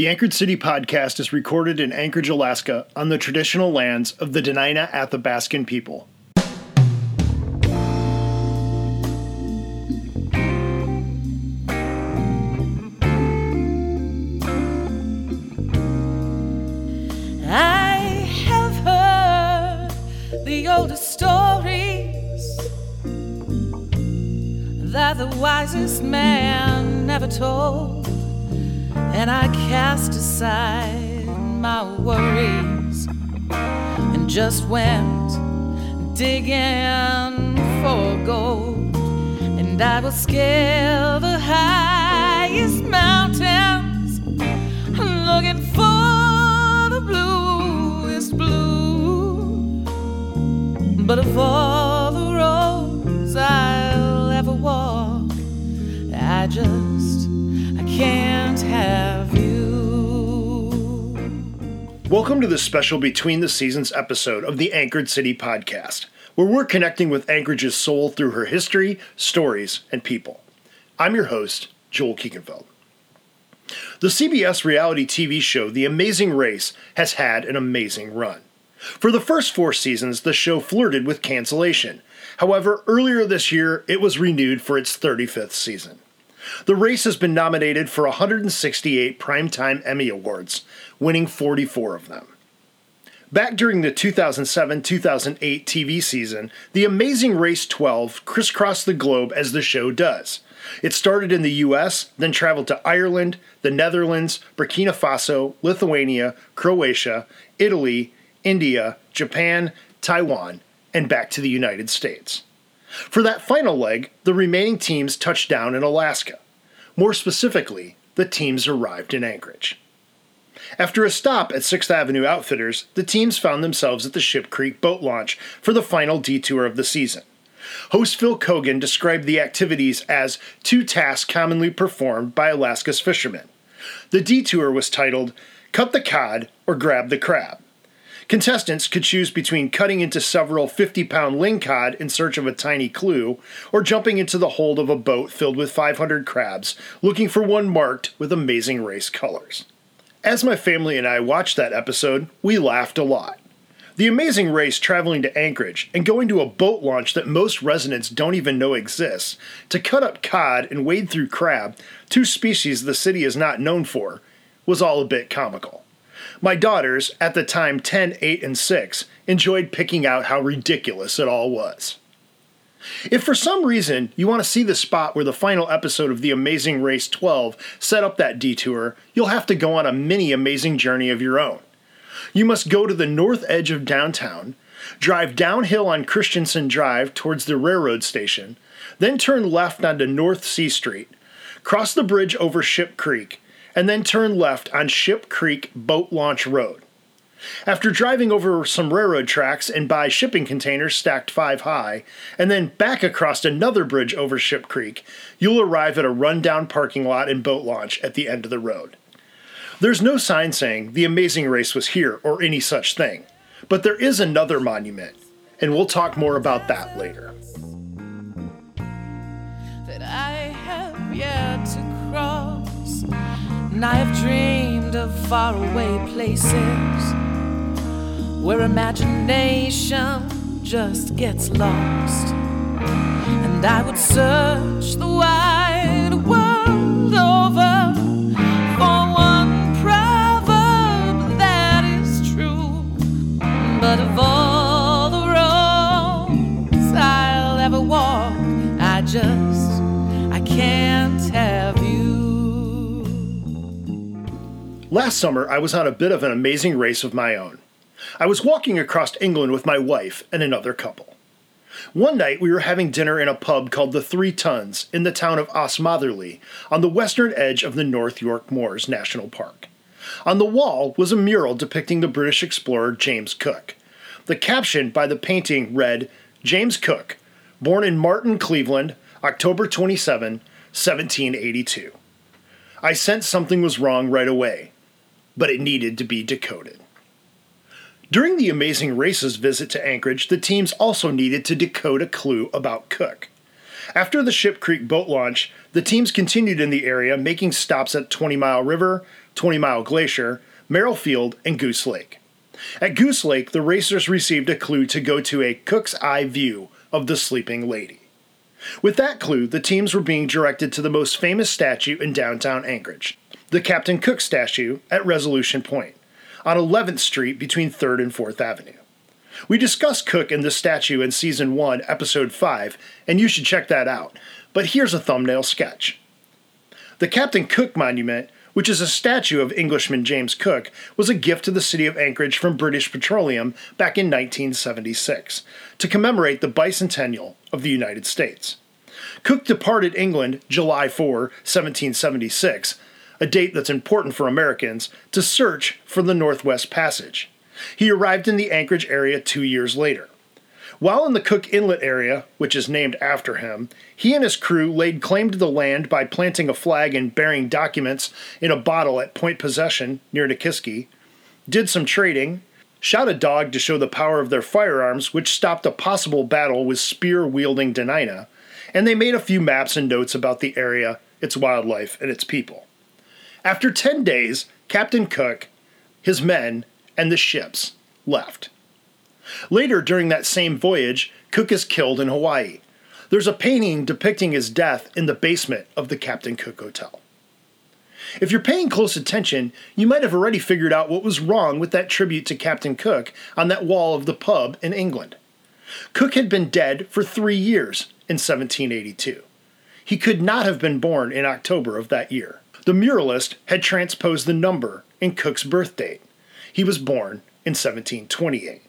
The Anchored City podcast is recorded in Anchorage, Alaska, on the traditional lands of the Dena'ina Athabascan people. I have heard the oldest stories that the wisest man never told, and I cast aside my worries and just went digging for gold, and I will scale the highest mountains looking for the bluest blue. But of all the roads I'll ever walk, I just Welcome to this special Between the Seasons episode of the Anchored City podcast, where we're connecting with Anchorage's soul through her history, stories, and people. I'm your host, Joel Kiekenfeld. The CBS reality TV show The Amazing Race has had an amazing run. For the first four seasons, the show flirted with cancellation. However, earlier this year, it was renewed for its 35th season. The race has been nominated for 168 Primetime Emmy Awards, winning 44 of them. Back during the 2007 2008 TV season, The Amazing Race 12 crisscrossed the globe as the show does. It started in the US, then traveled to Ireland, the Netherlands, Burkina Faso, Lithuania, Croatia, Italy, India, Japan, Taiwan, and back to the United States. For that final leg, the remaining teams touched down in Alaska. More specifically, the teams arrived in Anchorage. After a stop at 6th Avenue Outfitters, the teams found themselves at the Ship Creek boat launch for the final detour of the season. Host Phil Keoghan described the activities as two tasks commonly performed by Alaska's fishermen. The detour was titled Cut the Cod or Grab the Crab. Contestants could choose between cutting into several 50 pound lingcod in search of a tiny clue, or jumping into the hold of a boat filled with 500 crabs, looking for one marked with amazing race colors. As my family and I watched that episode, we laughed a lot. The amazing race traveling to Anchorage and going to a boat launch that most residents don't even know exists to cut up cod and wade through crab, two species the city is not known for, was all a bit comical. My daughters, at the time 10, 8, and 6, enjoyed picking out how ridiculous it all was. If for some reason you want to see the spot where the final episode of The Amazing Race 12 set up that detour, you'll have to go on a mini amazing journey of your own. You must go to the north edge of downtown, drive downhill on Christensen Drive towards the railroad station, then turn left onto North C Street, cross the bridge over Ship Creek, and then turn left on Ship Creek Boat Launch Road. After driving over some railroad tracks and by shipping containers stacked five high, and then back across another bridge over Ship Creek, you'll arrive at a rundown parking lot and boat launch at the end of the road. There's no sign saying the amazing race was here or any such thing, but there is another monument, and we'll talk more about that later. that And I have dreamed of faraway places where imagination just gets lost. And I would search the wide world over for one proverb that is true. But of all the roads I'll ever walk, I just Last summer, I was on a bit of an amazing race of my own. I was walking across England with my wife and another couple. One night, we were having dinner in a pub called the Three Tuns in the town of Osmotherley on the western edge of the North York Moors National Park. On the wall was a mural depicting the British explorer James Cook. The caption by the painting read James Cook, born in Marton, Cleveland, October 27, 1782. I sensed something was wrong right away, but it needed to be decoded. During the Amazing Races visit to Anchorage, the teams also needed to decode a clue about Cook. After the Ship Creek boat launch, the teams continued in the area, making stops at 20 Mile River, 20 Mile Glacier, Merrill Field, and Goose Lake. At Goose Lake, the racers received a clue to go to a Cook's Eye view of the sleeping lady. With that clue, the teams were being directed to the most famous statue in downtown Anchorage, the Captain Cook statue at Resolution Point, on 11th Street between 3rd and 4th Avenue. We discussed Cook and the statue in Season 1, Episode 5, and you should check that out. But here's a thumbnail sketch. The Captain Cook Monument, which is a statue of Englishman James Cook, was a gift to the city of Anchorage from British Petroleum back in 1976 to commemorate the bicentennial of the United States. Cook departed England July 4, 1776, a date that's important for Americans, to search for the Northwest Passage. He arrived in the Anchorage area two years later. While in the Cook Inlet area, which is named after him, he and his crew laid claim to the land by planting a flag and bearing documents in a bottle at Point Possession near Nikiski, did some trading, shot a dog to show the power of their firearms, which stopped a possible battle with spear wielding Dena'ina, and they made a few maps and notes about the area, its wildlife, and its people. After 10 days, Captain Cook, his men, and the ships left. Later, during that same voyage, Cook is killed in Hawaii. There's a painting depicting his death in the basement of the Captain Cook Hotel. If you're paying close attention, you might have already figured out what was wrong with that tribute to Captain Cook on that wall of the pub in England. Cook had been dead for three years in 1782. He could not have been born in October of that year. The muralist had transposed the number in Cook's birth date. He was born in 1728.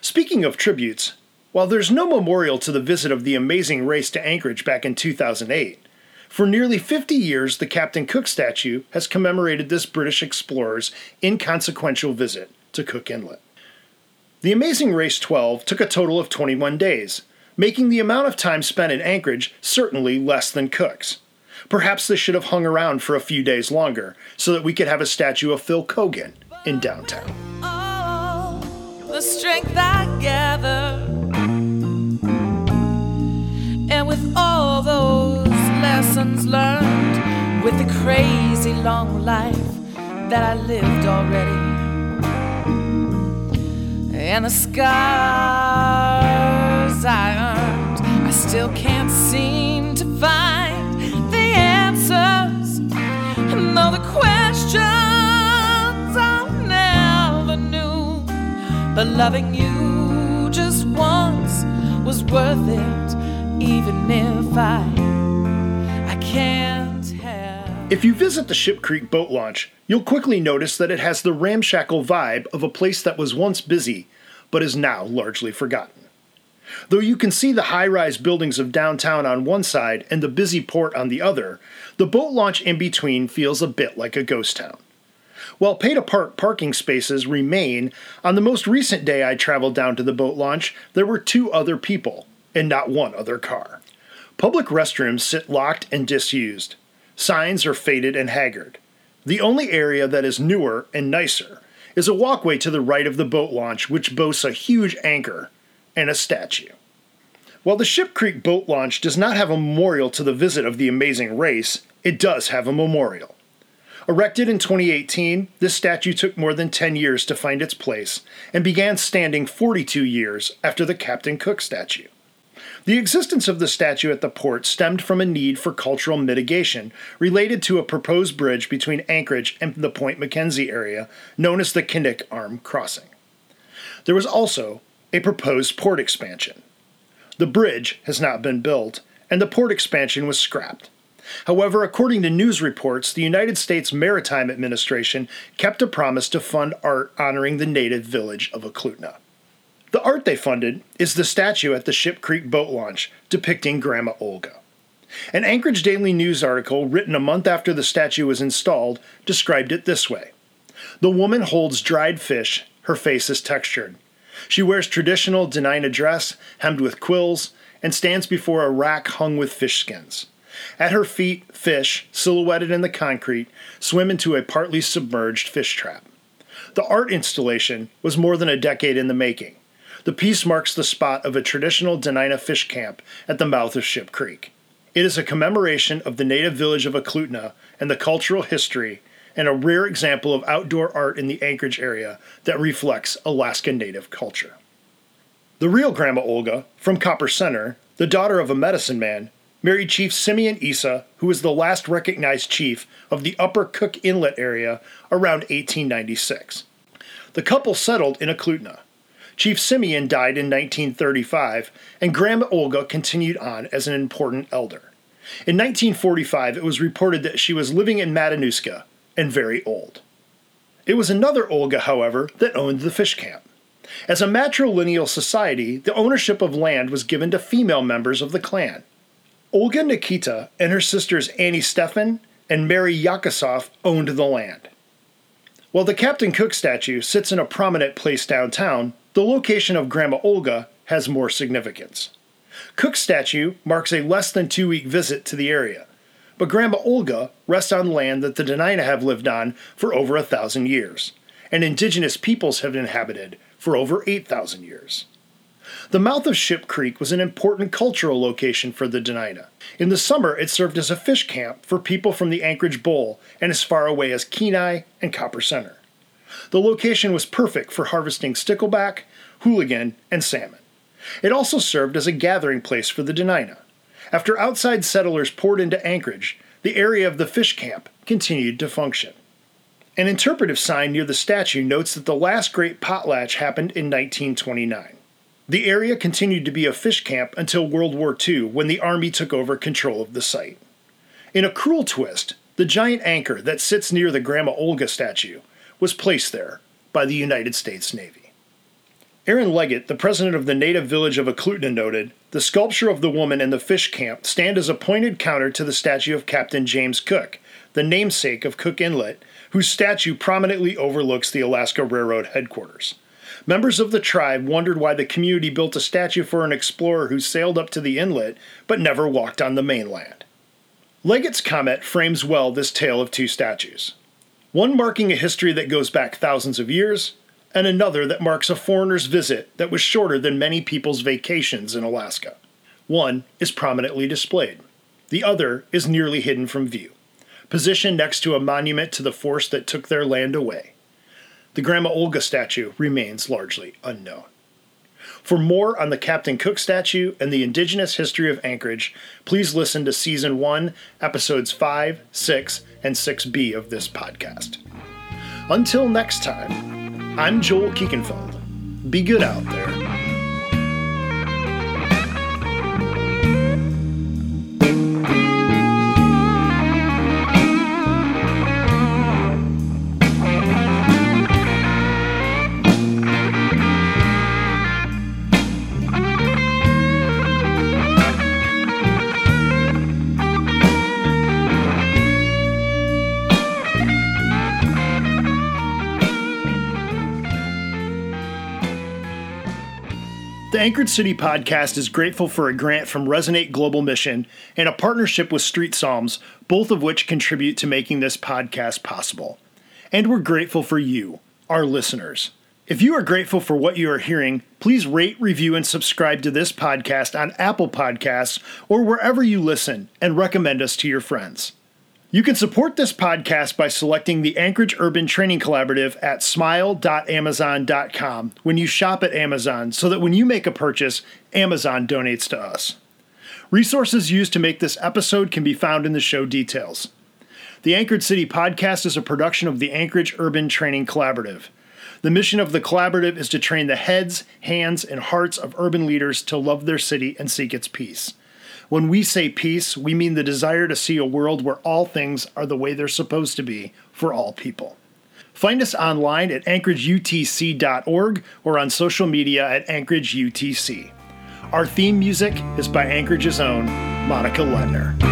Speaking of tributes, while there's no memorial to the visit of the amazing race to Anchorage back in 2008, for nearly 50 years the Captain Cook statue has commemorated this British explorer's inconsequential visit to Cook Inlet. The Amazing Race 12 took a total of 21 days, making the amount of time spent in Anchorage certainly less than Cook's. Perhaps this should have hung around for a few days longer so that we could have a statue of Phil Keoghan in downtown. The strength I gather, and with all those lessons learned, with the crazy long life that I lived already, and the scars I earned, I still can't seem but loving you just once was worth it, even if I I can't have. If you visit the Ship Creek boat launch, you'll quickly notice that it has the ramshackle vibe of a place that was once busy, but is now largely forgotten. Though you can see the high rise buildings of downtown on one side and the busy port on the other, the boat launch in between feels a bit like a ghost town. While pay to park parking spaces remain, on the most recent day I traveled down to the boat launch, there were two other people, and not one other car. Public restrooms sit locked and disused. Signs are faded and haggard. The only area that is newer and nicer is a walkway to the right of the boat launch, which boasts a huge anchor and a statue. While the Ship Creek boat launch does not have a memorial to the visit of the amazing race, it does have a memorial. Erected in 2018, this statue took more than 10 years to find its place and began standing 42 years after the Captain Cook statue. The existence of the statue at the port stemmed from a need for cultural mitigation related to a proposed bridge between Anchorage and the Point Mackenzie area known as the Knik Arm Crossing. There was also a proposed port expansion. The bridge has not been built, and the port expansion was scrapped. However, according to news reports, the United States Maritime Administration kept a promise to fund art honoring the native village of Eklutna. The art they funded is the statue at the Ship Creek boat launch depicting Grandma Olga. An Anchorage Daily News article written a month after the statue was installed described it this way The woman holds dried fish, her face is textured. She wears traditional Dena'ina dress, hemmed with quills, and stands before a rack hung with fish skins. At her feet, fish, silhouetted in the concrete, swim into a partly submerged fish trap. The art installation was more than a decade in the making. The piece marks the spot of a traditional Dena'ina fish camp at the mouth of Ship Creek. It is a commemoration of the native village of Eklutna and the cultural history and a rare example of outdoor art in the Anchorage area that reflects Alaska Native culture. The real Grandma Olga, from Copper Center, the daughter of a medicine man, married Chief Simeon Isa, who was the last recognized chief of the Upper Cook Inlet area around 1896. The couple settled in Eklutna. Chief Simeon died in 1935, and Grandma Olga continued on as an important elder. In 1945, it was reported that she was living in Matanuska and very old. It was another Olga, however, that owned the fish camp. As a matrilineal society, the ownership of land was given to female members of the clan. Olga Nikita and her sisters Annie Stefan and Mary Yakosov owned the land. While the Captain Cook statue sits in a prominent place downtown, the location of Grandma Olga has more significance. Cook's statue marks a less than two week visit to the area, but Grandma Olga rests on land that the Dena'ina have lived on for over a thousand years, and indigenous peoples have inhabited for over 8,000 years. The mouth of Ship Creek was an important cultural location for the Dena'ina. In the summer, it served as a fish camp for people from the Anchorage Bowl and as far away as Kenai and Copper Center. The location was perfect for harvesting stickleback, hooligan, and salmon. It also served as a gathering place for the Dena'ina. After outside settlers poured into Anchorage, the area of the fish camp continued to function. An interpretive sign near the statue notes that the last great potlatch happened in 1929. The area continued to be a fish camp until World War II when the Army took over control of the site. In a cruel twist, the giant anchor that sits near the Grandma Olga statue was placed there by the United States Navy. Aaron Leggett, the president of the native village of Eklutna, noted the sculpture of the woman and the fish camp stand as a pointed counter to the statue of Captain James Cook, the namesake of Cook Inlet, whose statue prominently overlooks the Alaska Railroad headquarters. Members of the tribe wondered why the community built a statue for an explorer who sailed up to the inlet but never walked on the mainland. Leggett's comment frames well this tale of two statues. One marking a history that goes back thousands of years, and another that marks a foreigner's visit that was shorter than many people's vacations in Alaska. One is prominently displayed, the other is nearly hidden from view, positioned next to a monument to the force that took their land away. The Grandma Olga statue remains largely unknown. For more on the Captain Cook statue and the indigenous history of Anchorage, please listen to Season 1, Episodes 5, 6, and 6b of this podcast. Until next time, I'm Joel Kiekenfeld. Be good out there. Anchored City podcast is grateful for a grant from Resonate Global Mission and a partnership with Street Psalms, both of which contribute to making this podcast possible. And we're grateful for you, our listeners. If you are grateful for what you are hearing, please rate, review, and subscribe to this podcast on Apple Podcasts or wherever you listen and recommend us to your friends. You can support this podcast by selecting the Anchorage Urban Training Collaborative at smile.amazon.com when you shop at Amazon so that when you make a purchase, Amazon donates to us. Resources used to make this episode can be found in the show details. The Anchored City podcast is a production of the Anchorage Urban Training Collaborative. The mission of the collaborative is to train the heads, hands, and hearts of urban leaders to love their city and seek its peace. When we say peace, we mean the desire to see a world where all things are the way they're supposed to be for all people. Find us online at anchorageutc.org or on social media at anchorageutc. Our theme music is by Anchorage's own Monica Ledner.